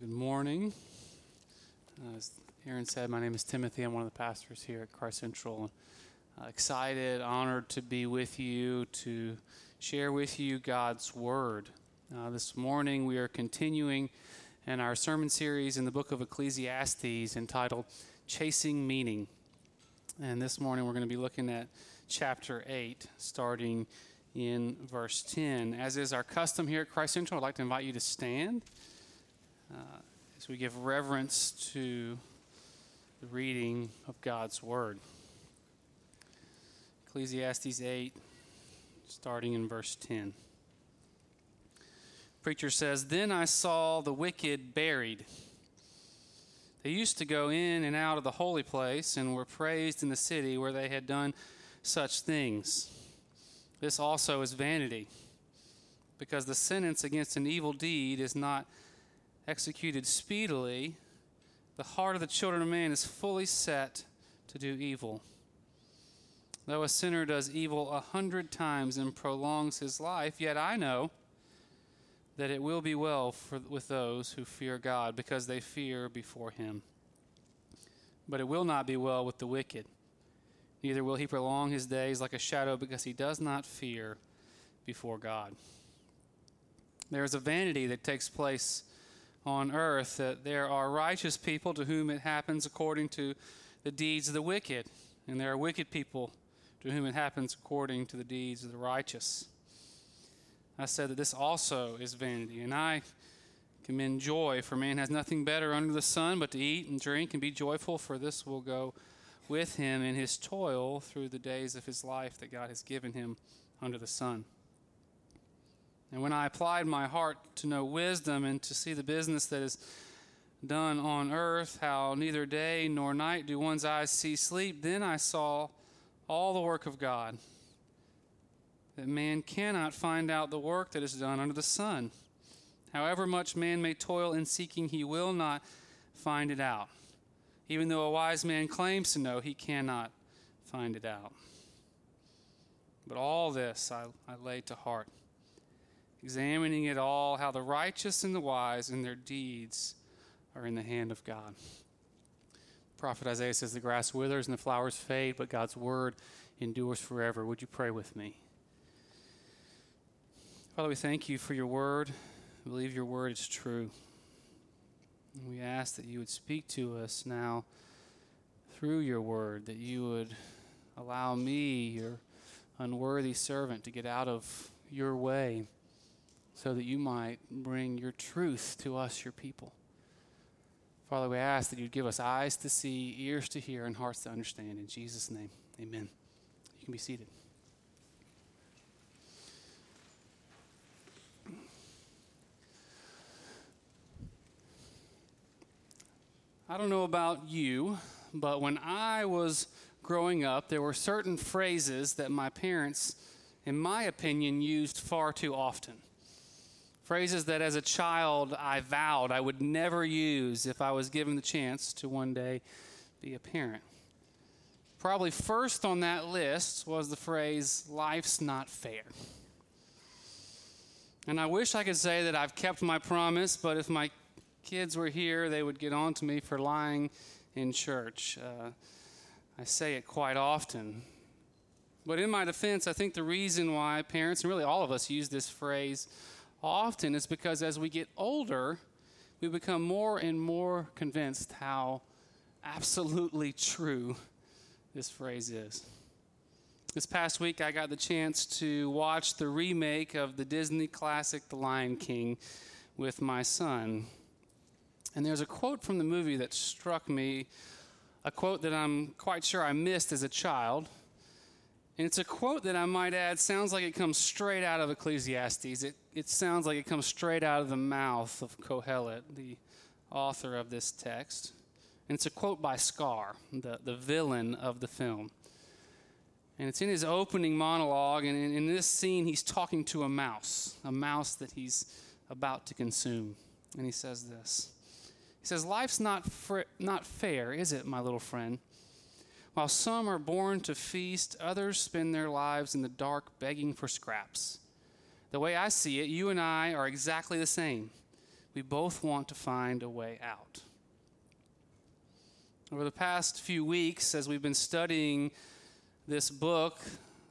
good morning. Uh, as Aaron said, my name is Timothy. I'm one of the pastors here at Christ Central. Uh, excited, honored to be with you to share with you God's Word. Uh, this morning we are continuing in our sermon series in the book of Ecclesiastes entitled Chasing Meaning. And this morning we're going to be looking at chapter 8, starting in verse 10. As is our custom here at Christ Central, I'd like to invite you to stand uh, as we give reverence to the reading of God's Word. Ecclesiastes 8, starting in verse 10. Preacher says, Then I saw the wicked buried. They used to go in and out of the holy place and were praised in the city where they had done such things. This also is vanity, because the sentence against an evil deed is not executed speedily, the heart of the children of man is fully set to do evil. Though a sinner does evil a hundred times and prolongs his life, yet I know that it will be well for, with those who fear God, because they fear before him. But it will not be well with the wicked. Neither will he prolong his days like a shadow, because he does not fear before God. There is a vanity that takes place on earth that there are righteous people to whom it happens according to the deeds of the wicked, and there are wicked people to whom it happens according to the deeds of the righteous. I said that this also is vanity, and I commend joy, for man has nothing better under the sun but to eat and drink and be joyful, for this will go with him in his toil through the days of his life that God has given him under the sun. And when I applied my heart to know wisdom and to see the business that is done on earth, how neither day nor night do one's eyes see sleep, then I saw all the work of God. That man cannot find out the work that is done under the sun. However much man may toil in seeking, he will not find it out. Even though a wise man claims to know, he cannot find it out. But all this I, I lay to heart examining it all, how the righteous and the wise and their deeds are in the hand of God. Prophet Isaiah says, The grass withers and the flowers fade, but God's word endures forever. Would you pray with me? Father, we thank you for your word. We believe your word is true. And we ask that you would speak to us now through your word, that you would allow me, your unworthy servant, to get out of your way so that you might bring your truth to us, your people. Father, we ask that you'd give us eyes to see, ears to hear, and hearts to understand. In Jesus' name, amen. You can be seated. I don't know about you, but when I was growing up, there were certain phrases that my parents, in my opinion, used far too often. Phrases that as a child I vowed I would never use if I was given the chance to one day be a parent. Probably first on that list was the phrase, life's not fair. And I wish I could say that I've kept my promise, but if my kids were here, they would get on to me for lying in church. Uh, I say it quite often. But in my defense, I think the reason why parents, and really all of us, use this phrase often is because as we get older, we become more and more convinced how absolutely true this phrase is. This past week, I got the chance to watch the remake of the Disney classic The Lion King with my son. And there's a quote from the movie that struck me, a quote that I'm quite sure I missed as a child. And it's a quote that I might add sounds like it comes straight out of Ecclesiastes. It, it sounds like it comes straight out of the mouth of Kohelet, the author of this text. And it's a quote by Scar, the, the villain of the film. And it's in his opening monologue, and in, in this scene, he's talking to a mouse, a mouse that he's about to consume. And he says this He says, Life's not, fr- not fair, is it, my little friend? While some are born to feast, others spend their lives in the dark begging for scraps. The way I see it, you and I are exactly the same. We both want to find a way out. Over the past few weeks, as we've been studying this book,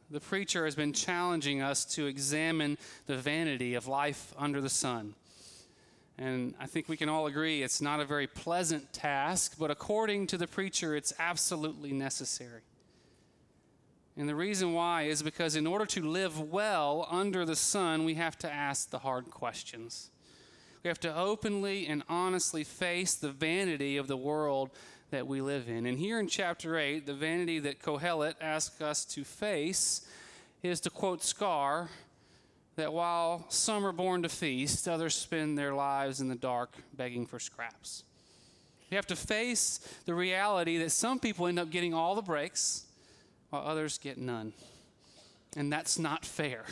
the preacher has been challenging us to examine the vanity of life under the sun. And I think we can all agree it's not a very pleasant task, but according to the preacher, it's absolutely necessary. And the reason why is because in order to live well under the sun, we have to ask the hard questions. We have to openly and honestly face the vanity of the world that we live in. And here in chapter 8, the vanity that Kohelet asks us to face is to quote Scar that while some are born to feast, others spend their lives in the dark begging for scraps. We have to face the reality that some people end up getting all the breaks while others get none. And that's not fair.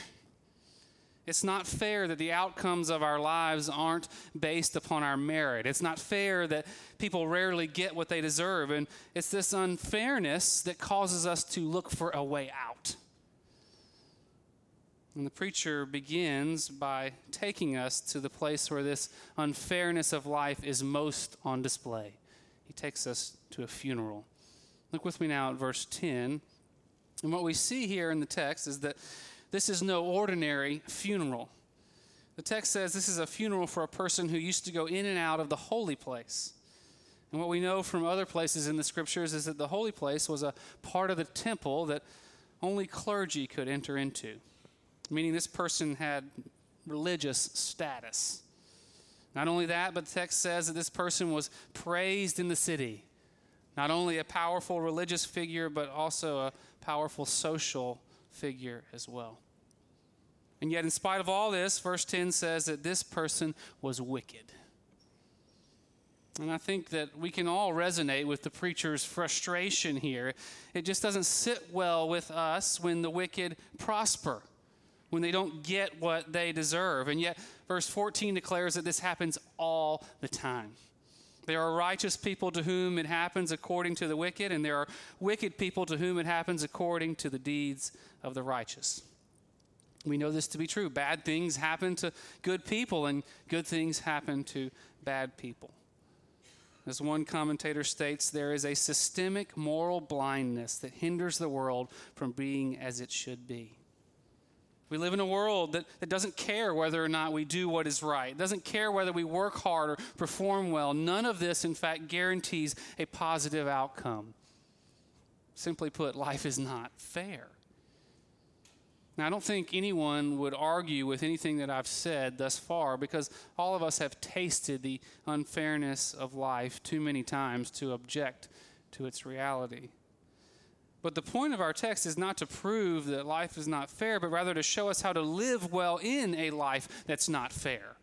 It's not fair that the outcomes of our lives aren't based upon our merit. It's not fair that people rarely get what they deserve. And it's this unfairness that causes us to look for a way out. And the preacher begins by taking us to the place where this unfairness of life is most on display. He takes us to a funeral. Look with me now at verse 10. And what we see here in the text is that this is no ordinary funeral. The text says this is a funeral for a person who used to go in and out of the holy place. And what we know from other places in the scriptures is that the holy place was a part of the temple that only clergy could enter into meaning this person had religious status. Not only that, but the text says that this person was praised in the city. Not only a powerful religious figure, but also a powerful social figure as well. And yet, in spite of all this, verse 10 says that this person was wicked. And I think that we can all resonate with the preacher's frustration here. It just doesn't sit well with us when the wicked prosper when they don't get what they deserve. And yet, verse 14 declares that this happens all the time. There are righteous people to whom it happens according to the wicked, and there are wicked people to whom it happens according to the deeds of the righteous. We know this to be true. Bad things happen to good people, and good things happen to bad people. As one commentator states, there is a systemic moral blindness that hinders the world from being as it should be. We live in a world that, that doesn't care whether or not we do what is right, doesn't care whether we work hard or perform well. None of this, in fact, guarantees a positive outcome. Simply put, life is not fair. Now, I don't think anyone would argue with anything that I've said thus far because all of us have tasted the unfairness of life too many times to object to its reality. But the point of our text is not to prove that life is not fair, but rather to show us how to live well in a life that's not fair.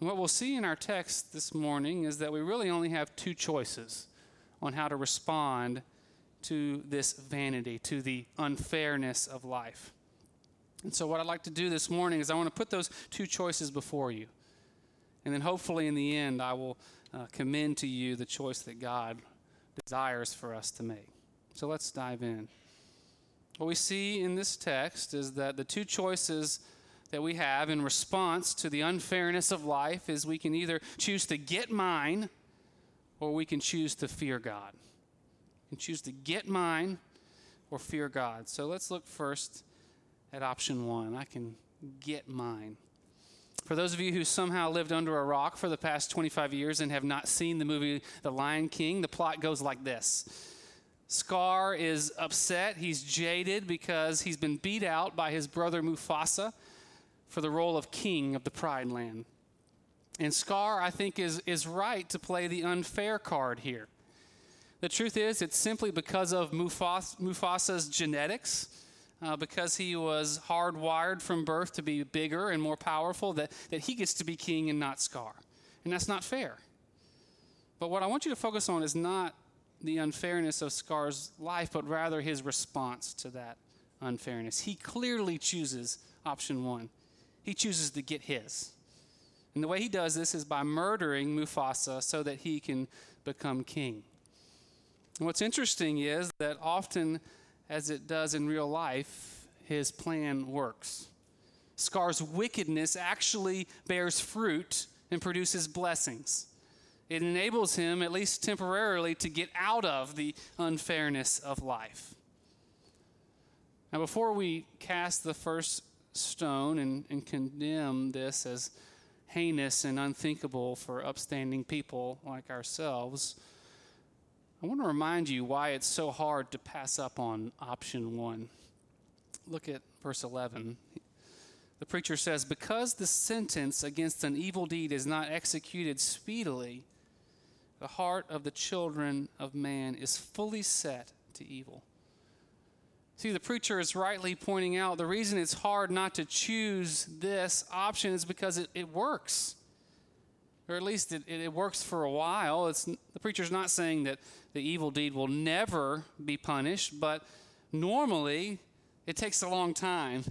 And what we'll see in our text this morning is that we really only have two choices on how to respond to this vanity, to the unfairness of life. And so, what I'd like to do this morning is I want to put those two choices before you. And then, hopefully, in the end, I will uh, commend to you the choice that God desires for us to make. So let's dive in. What we see in this text is that the two choices that we have in response to the unfairness of life is we can either choose to get mine or we can choose to fear God. We can choose to get mine or fear God. So let's look first at option one. I can get mine. For those of you who somehow lived under a rock for the past 25 years and have not seen the movie The Lion King, the plot goes like this Scar is upset. He's jaded because he's been beat out by his brother Mufasa for the role of king of the Pride Land. And Scar, I think, is, is right to play the unfair card here. The truth is, it's simply because of Mufas, Mufasa's genetics, uh, because he was hardwired from birth to be bigger and more powerful, that, that he gets to be king and not Scar. And that's not fair. But what I want you to focus on is not the unfairness of Scar's life, but rather his response to that unfairness. He clearly chooses option one. He chooses to get his. And the way he does this is by murdering Mufasa so that he can become king. What's interesting is that often, as it does in real life, his plan works. Scar's wickedness actually bears fruit and produces blessings. It enables him, at least temporarily, to get out of the unfairness of life. Now, before we cast the first stone and, and condemn this as heinous and unthinkable for upstanding people like ourselves, I want to remind you why it's so hard to pass up on option one. Look at verse 11. The preacher says, Because the sentence against an evil deed is not executed speedily, the heart of the children of man is fully set to evil. See, the preacher is rightly pointing out the reason it's hard not to choose this option is because it, it works. Or at least it, it works for a while. It's, the preacher's not saying that the evil deed will never be punished, but normally it takes a long time.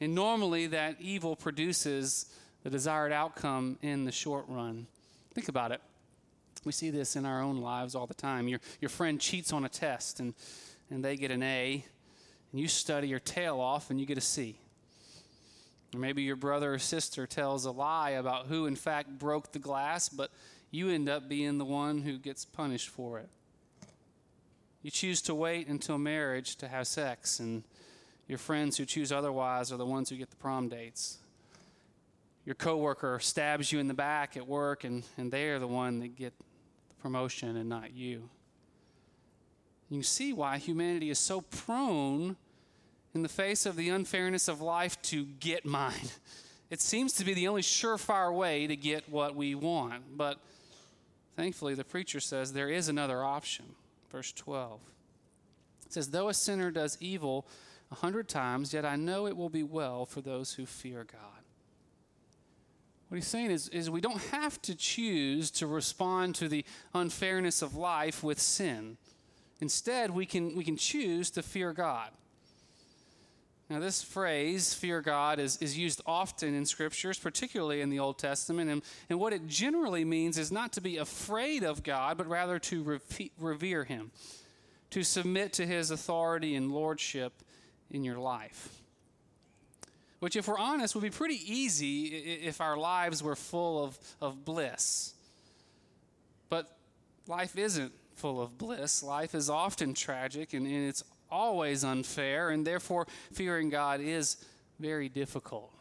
And normally that evil produces the desired outcome in the short run. Think about it. We see this in our own lives all the time. Your, your friend cheats on a test and, and they get an A, and you study your tail off and you get a C. Or maybe your brother or sister tells a lie about who, in fact, broke the glass, but you end up being the one who gets punished for it. You choose to wait until marriage to have sex, and your friends who choose otherwise are the ones who get the prom dates. Your coworker stabs you in the back at work, and, and they are the one that get promotion and not you. You see why humanity is so prone in the face of the unfairness of life to get mine. It seems to be the only surefire way to get what we want. But thankfully, the preacher says there is another option. Verse 12 it says, Though a sinner does evil a hundred times, yet I know it will be well for those who fear God. What he's saying is, is we don't have to choose to respond to the unfairness of life with sin. Instead, we can, we can choose to fear God. Now, this phrase, fear God, is, is used often in scriptures, particularly in the Old Testament. And, and what it generally means is not to be afraid of God, but rather to revere Him, to submit to His authority and lordship in your life which, if we're honest, would be pretty easy if our lives were full of, of bliss. But life isn't full of bliss. Life is often tragic and, and it's always unfair, and therefore, fearing God is very difficult.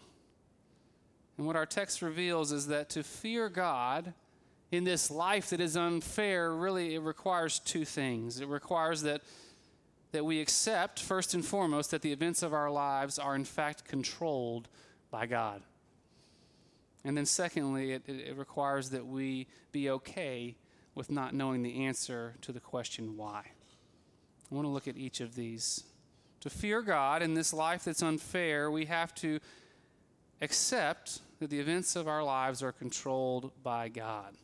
And what our text reveals is that to fear God in this life that is unfair, really, it requires two things. It requires that that we accept, first and foremost, that the events of our lives are in fact controlled by God. And then, secondly, it, it requires that we be okay with not knowing the answer to the question why. I want to look at each of these. To fear God in this life that's unfair, we have to accept that the events of our lives are controlled by God.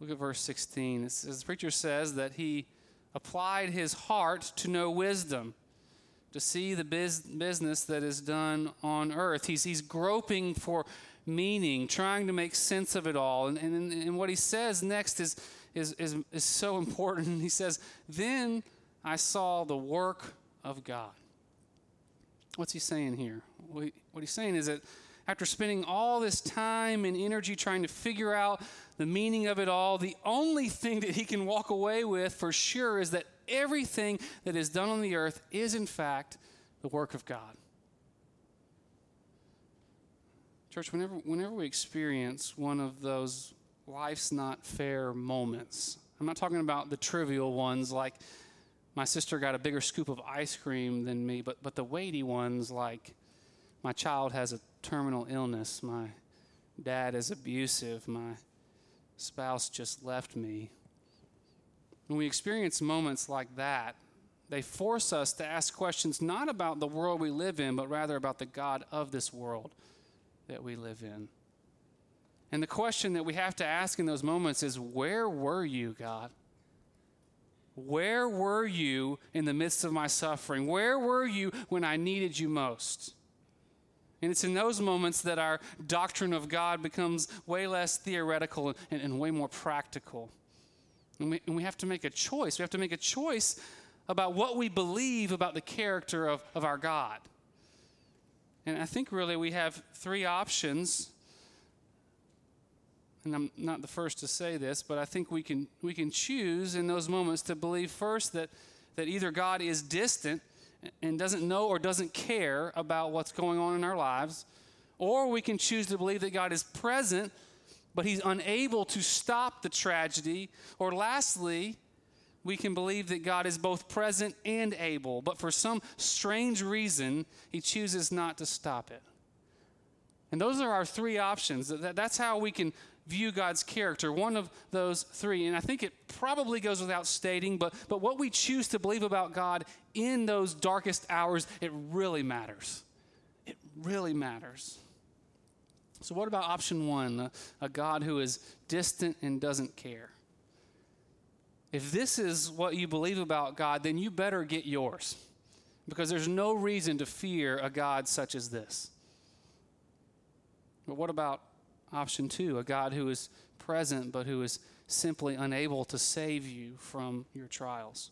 Look at verse 16. It says, the preacher says that he applied his heart to know wisdom, to see the biz- business that is done on earth. He's, he's groping for meaning, trying to make sense of it all. And, and, and what he says next is, is, is, is so important. He says, Then I saw the work of God. What's he saying here? What he's saying is that after spending all this time and energy trying to figure out the meaning of it all, the only thing that he can walk away with for sure is that everything that is done on the earth is, in fact, the work of God. Church, whenever, whenever we experience one of those life's not fair moments, I'm not talking about the trivial ones like my sister got a bigger scoop of ice cream than me, but, but the weighty ones like my child has a terminal illness. My dad is abusive. My spouse just left me. When we experience moments like that, they force us to ask questions not about the world we live in, but rather about the God of this world that we live in. And the question that we have to ask in those moments is Where were you, God? Where were you in the midst of my suffering? Where were you when I needed you most? And it's in those moments that our doctrine of God becomes way less theoretical and, and way more practical. And we, and we, have to make a choice. We have to make a choice about what we believe about the character of, of our God. And I think really we have three options and I'm not the first to say this, but I think we can, we can choose in those moments to believe first that, that either God is distant and doesn't know or doesn't care about what's going on in our lives, or we can choose to believe that God is present, but he's unable to stop the tragedy, or lastly, we can believe that God is both present and able, but for some strange reason, he chooses not to stop it. And those are our three options. That's how we can view God's character, one of those three. And I think it probably goes without stating, but, but what we choose to believe about God in those darkest hours, it really matters. It really matters. So, what about option one, a, a God who is distant and doesn't care? If this is what you believe about God, then you better get yours because there's no reason to fear a God such as this. But what about option two, a God who is present but who is simply unable to save you from your trials?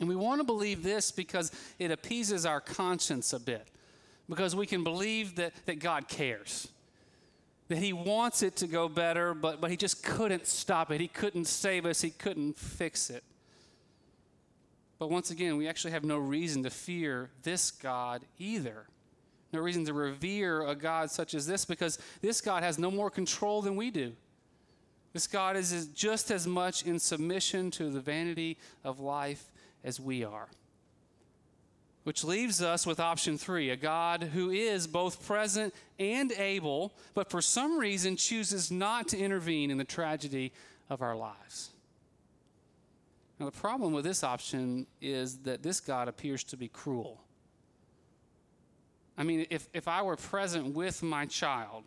And we want to believe this because it appeases our conscience a bit, because we can believe that, that God cares that he wants it to go better, but, but he just couldn't stop it. He couldn't save us, he couldn't fix it. But once again, we actually have no reason to fear this God either. No reason to revere a God such as this because this God has no more control than we do. This God is just as much in submission to the vanity of life as we are. Which leaves us with option three a God who is both present and able, but for some reason chooses not to intervene in the tragedy of our lives. Now, the problem with this option is that this God appears to be cruel. I mean, if, if I were present with my child,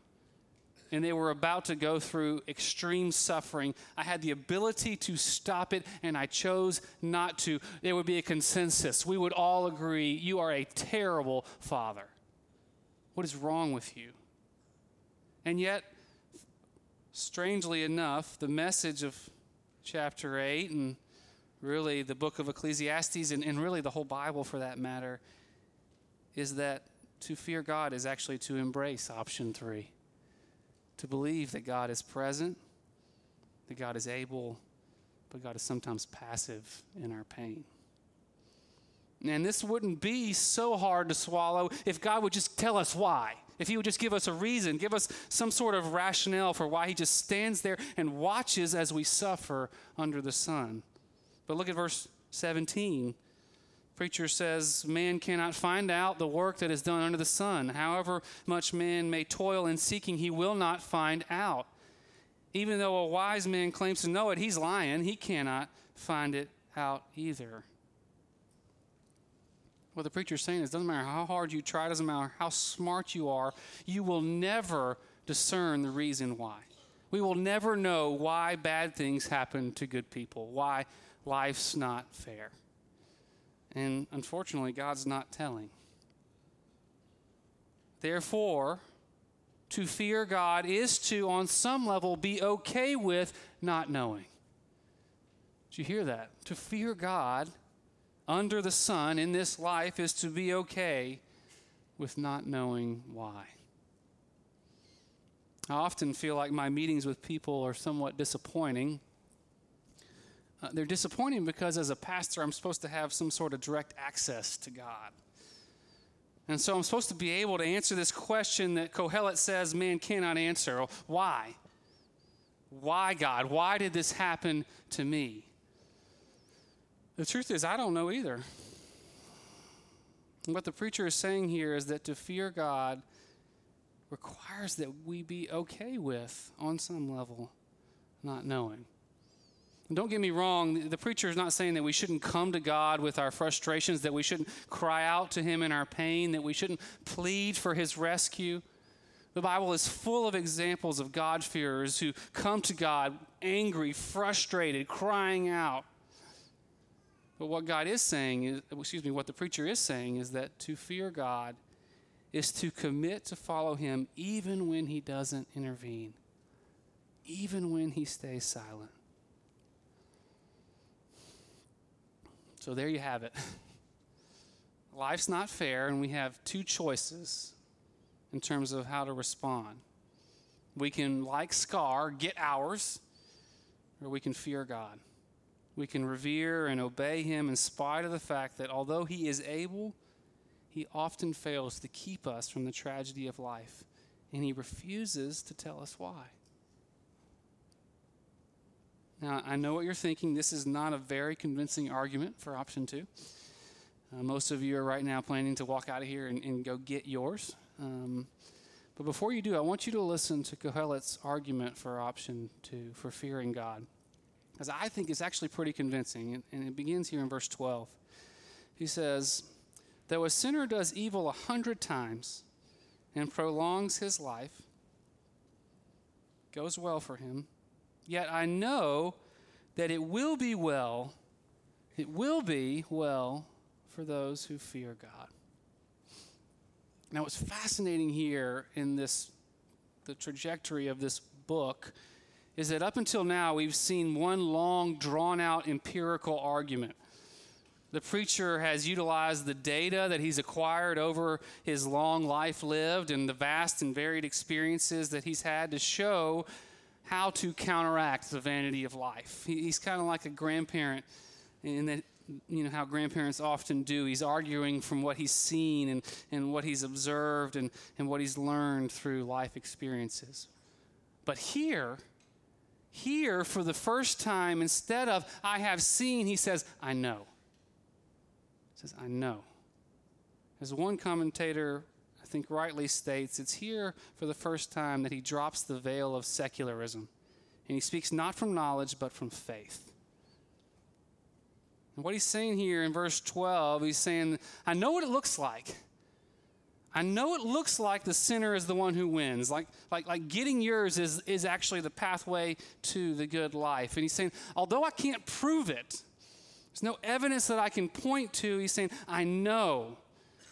and they were about to go through extreme suffering, I had the ability to stop it, and I chose not to. There would be a consensus. We would all agree you are a terrible father. What is wrong with you? And yet, strangely enough, the message of chapter 8 and really the book of Ecclesiastes and, and really the whole Bible for that matter is that to fear God is actually to embrace option 3 to believe that God is present, that God is able, but God is sometimes passive in our pain. And this wouldn't be so hard to swallow if God would just tell us why. If He would just give us a reason, give us some sort of rationale for why He just stands there and watches as we suffer under the sun. But look at verse 17 preacher says, Man cannot find out the work that is done under the sun. However much man may toil in seeking, he will not find out. Even though a wise man claims to know it, he's lying. He cannot find it out either. What the preacher is saying is doesn't matter how hard you try, doesn't matter how smart you are, you will never discern the reason why. We will never know why bad things happen to good people, why life's not fair. And unfortunately, God's not telling. Therefore, to fear God is to, on some level, be okay with not knowing. Did you hear that? To fear God under the sun in this life is to be okay with not knowing why. I often feel like my meetings with people are somewhat disappointing uh, they're disappointing because as a pastor, I'm supposed to have some sort of direct access to God. And so I'm supposed to be able to answer this question that Kohelet says man cannot answer. Why? Why, God? Why did this happen to me? The truth is, I don't know either. What the preacher is saying here is that to fear God requires that we be okay with, on some level, not knowing. Don't get me wrong, the preacher is not saying that we shouldn't come to God with our frustrations, that we shouldn't cry out to Him in our pain, that we shouldn't plead for His rescue. The Bible is full of examples of God-fearers who come to God angry, frustrated, crying out. But what God is saying is, excuse me, what the preacher is saying is that to fear God is to commit to follow Him even when He doesn't intervene, even when He stays silent. So there you have it. Life's not fair, and we have two choices in terms of how to respond. We can, like Scar, get ours, or we can fear God. We can revere and obey Him in spite of the fact that although He is able, He often fails to keep us from the tragedy of life, and He refuses to tell us why. Now, I know what you're thinking. This is not a very convincing argument for option two. Uh, most of you are right now planning to walk out of here and, and go get yours. Um, but before you do, I want you to listen to Kohelet's argument for option two, for fearing God. Because I think it's actually pretty convincing. And, and it begins here in verse 12. He says, Though a sinner does evil a hundred times and prolongs his life, goes well for him, yet I know that it will be well, it will be well for those who fear God. Now, what's fascinating here in this, the trajectory of this book, is that up until now we've seen one long, drawn out empirical argument. The preacher has utilized the data that he's acquired over his long life lived and the vast and varied experiences that he's had to show how to counteract the vanity of life. He's kind of like a grandparent in that you know how grandparents often do. He's arguing from what he's seen and, and what he's observed and, and what he's learned through life experiences. But here, here for the first time, instead of I have seen, he says, I know. He says, I know. As one commentator, think rightly states, it's here for the first time that he drops the veil of secularism. And he speaks not from knowledge, but from faith. And what he's saying here in verse 12, he's saying, I know what it looks like. I know it looks like the sinner is the one who wins. Like, like, like getting yours is, is actually the pathway to the good life. And he's saying, although I can't prove it, there's no evidence that I can point to, he's saying, I know,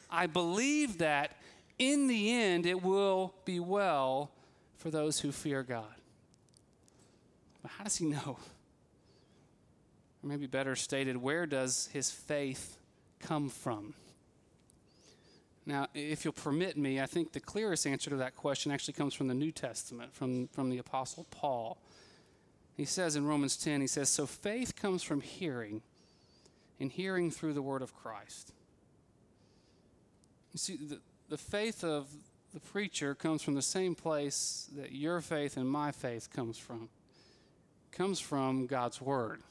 I believe that in the end it will be well for those who fear God. But how does he know? Or maybe better stated, where does his faith come from? Now, if you'll permit me, I think the clearest answer to that question actually comes from the New Testament, from, from the Apostle Paul. He says in Romans 10, he says, So faith comes from hearing, and hearing through the word of Christ. You see, the, the faith of the preacher comes from the same place that your faith and my faith comes from. It comes from God's word.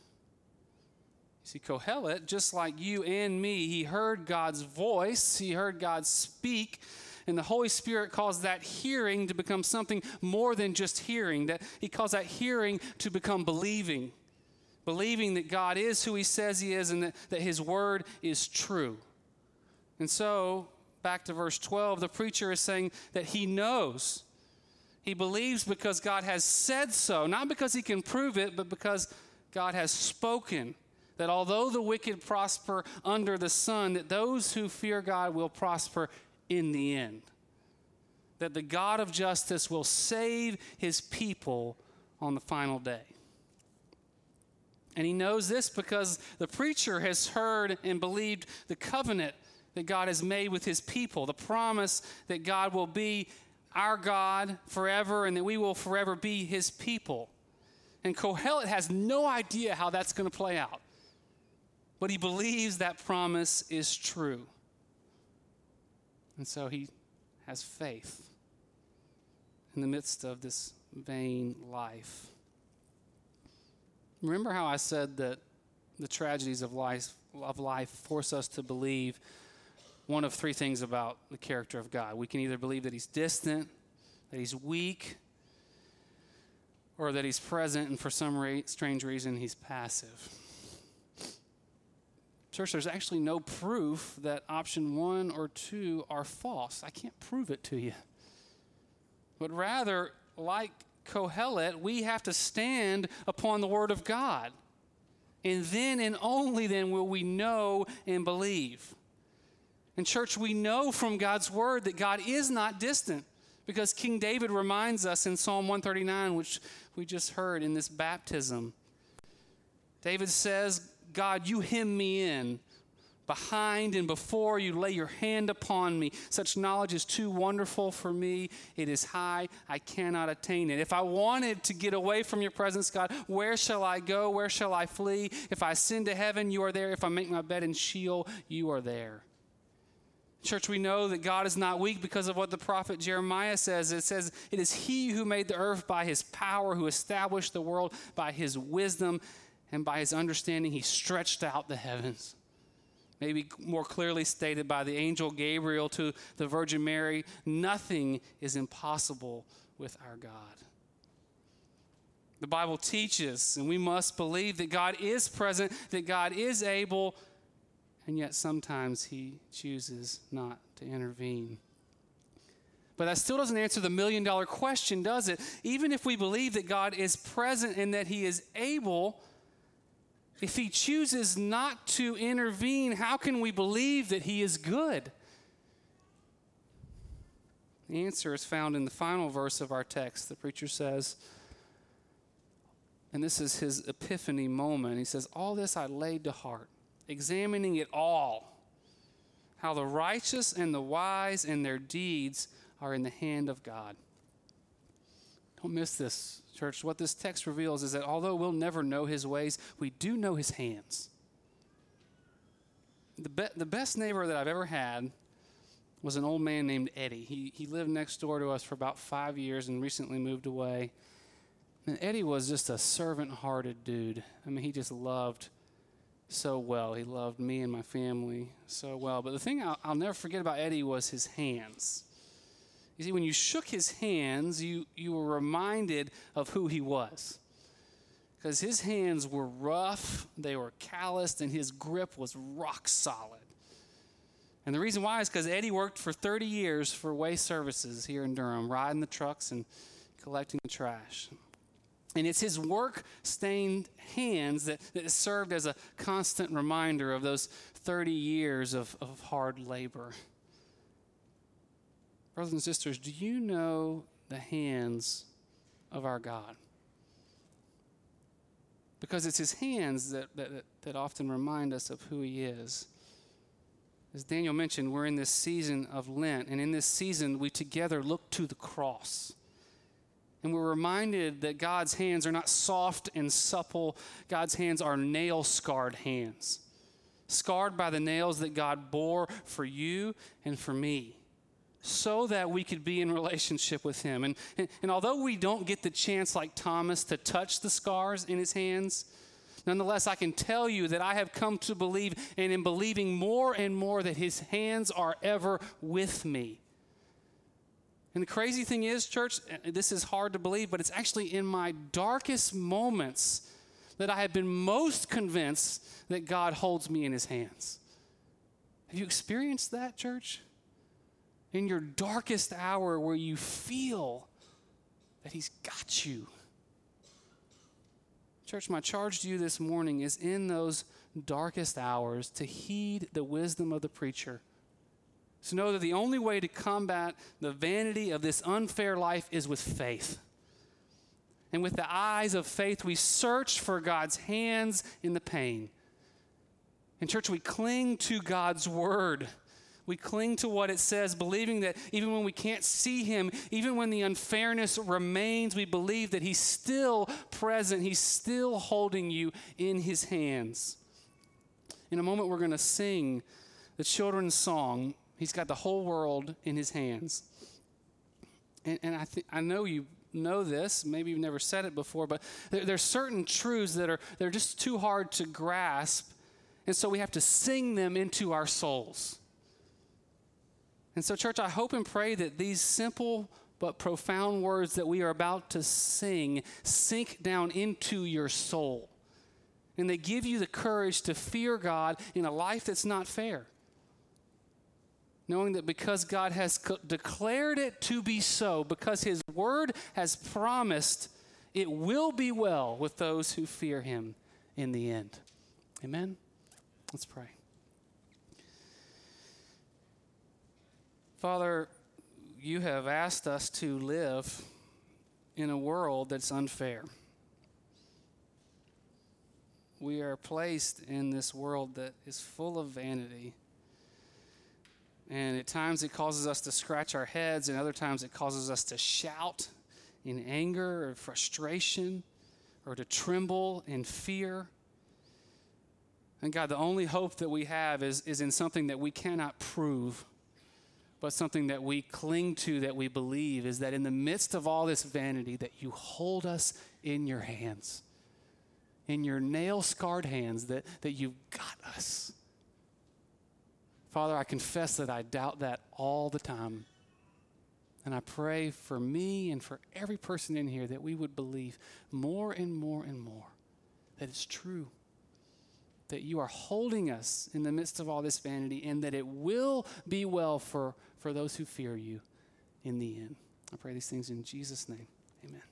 You see, Kohelet, just like you and me, he heard God's voice, he heard God speak, and the Holy Spirit caused that hearing to become something more than just hearing, that he caused that hearing to become believing. Believing that God is who he says he is and that, that his word is true. And so, back to verse 12, the preacher is saying that he knows. He believes because God has said so, not because he can prove it, but because God has spoken that although the wicked prosper under the sun, that those who fear God will prosper in the end. That the God of justice will save his people on the final day. And he knows this because the preacher has heard and believed the covenant that God has made with his people, the promise that God will be our God forever and that we will forever be his people. And Kohelet has no idea how that's going to play out but he believes that promise is true. And so he has faith in the midst of this vain life. Remember how I said that the tragedies of life, of life force us to believe one of three things about the character of God. We can either believe that he's distant, that he's weak, or that he's present, and for some strange reason, he's passive. Church, there's actually no proof that option one or two are false. I can't prove it to you. But rather, like Kohelet, we have to stand upon the Word of God. And then and only then will we know and believe. And, church, we know from God's Word that God is not distant because King David reminds us in Psalm 139, which we just heard in this baptism. David says, God, you hem me in, behind and before you lay your hand upon me. Such knowledge is too wonderful for me. It is high. I cannot attain it. If I wanted to get away from your presence, God, where shall I go? Where shall I flee? If I ascend to heaven, you are there. If I make my bed in Sheol, you are there. Church, we know that God is not weak because of what the prophet Jeremiah says. It says, It is He who made the earth by His power, who established the world by His wisdom, and by His understanding, He stretched out the heavens maybe more clearly stated by the angel Gabriel to the Virgin Mary, nothing is impossible with our God. The Bible teaches, and we must believe that God is present, that God is able, and yet sometimes He chooses not to intervene. But that still doesn't answer the million dollar question, does it? Even if we believe that God is present and that He is able, if he chooses not to intervene, how can we believe that he is good? The answer is found in the final verse of our text. The preacher says, and this is his epiphany moment. He says, All this I laid to heart, examining it all, how the righteous and the wise and their deeds are in the hand of God. Don't miss this church, what this text reveals is that although we'll never know his ways, we do know his hands. The, be- the best neighbor that I've ever had was an old man named Eddie. He, he lived next door to us for about five years and recently moved away. And Eddie was just a servant hearted dude. I mean, he just loved so well. He loved me and my family so well. But the thing I'll, I'll never forget about Eddie was his hands. You see, when you shook his hands, you, you were reminded of who he was. Because his hands were rough, they were calloused, and his grip was rock solid. And the reason why is because Eddie worked for 30 years for Waste Services here in Durham, riding the trucks and collecting the trash. And it's his work stained hands that, that served as a constant reminder of those 30 years of, of hard labor. Brothers and sisters, do you know the hands of our God? Because it's his hands that, that, that often remind us of who he is. As Daniel mentioned, we're in this season of Lent, and in this season, we together look to the cross. And we're reminded that God's hands are not soft and supple, God's hands are nail scarred hands, scarred by the nails that God bore for you and for me so that we could be in relationship with him. And, and, and, although we don't get the chance, like Thomas, to touch the scars in his hands, nonetheless, I can tell you that I have come to believe, and in believing more and more, that his hands are ever with me. And the crazy thing is, church, uh, this is hard to believe, but it's actually in my darkest moments that I have been most convinced that God holds me in his hands. Have you experienced that, church? in your darkest hour where you feel that He's got you. Church, my charge to you this morning is in those darkest hours to heed the wisdom of the preacher. To know that the only way to combat the vanity of this unfair life is with faith. And with the eyes of faith, we search for God's hands in the pain. In church, we cling to God's word we cling to what it says, believing that even when we can't see Him, even when the unfairness remains, we believe that He's still present. He's still holding you in His hands. In a moment, we're going to sing the children's song. He's got the whole world in His hands. And, and I, th- I know you know this. Maybe you've never said it before, but there, there's certain truths that are they're just too hard to grasp. And so we have to sing them into our souls. And so, church, I hope and pray that these simple but profound words that we are about to sing sink down into your soul. And they give you the courage to fear God in a life that's not fair. Knowing that because God has declared it to be so, because His word has promised, it will be well with those who fear Him in the end. Amen? Let's pray. Father, you have asked us to live in a world that's unfair. we are placed in this world that is full of vanity. And at times it causes us to scratch our heads, and other times it causes us to shout in anger or frustration or to tremble in fear. And God, the only hope that we have is, is in something that we cannot prove, but something that we cling to, that we believe, is that in the midst of all this vanity, that you hold us in your hands, in your nail scarred hands, that, that you've got us. Father, I confess that I doubt that all the time. And I pray for me and for every person in here that we would believe more and more and more that it's true that you are holding us in the midst of all this vanity and that it will be well for, for those who fear you in the end. I pray these things in Jesus' name. Amen.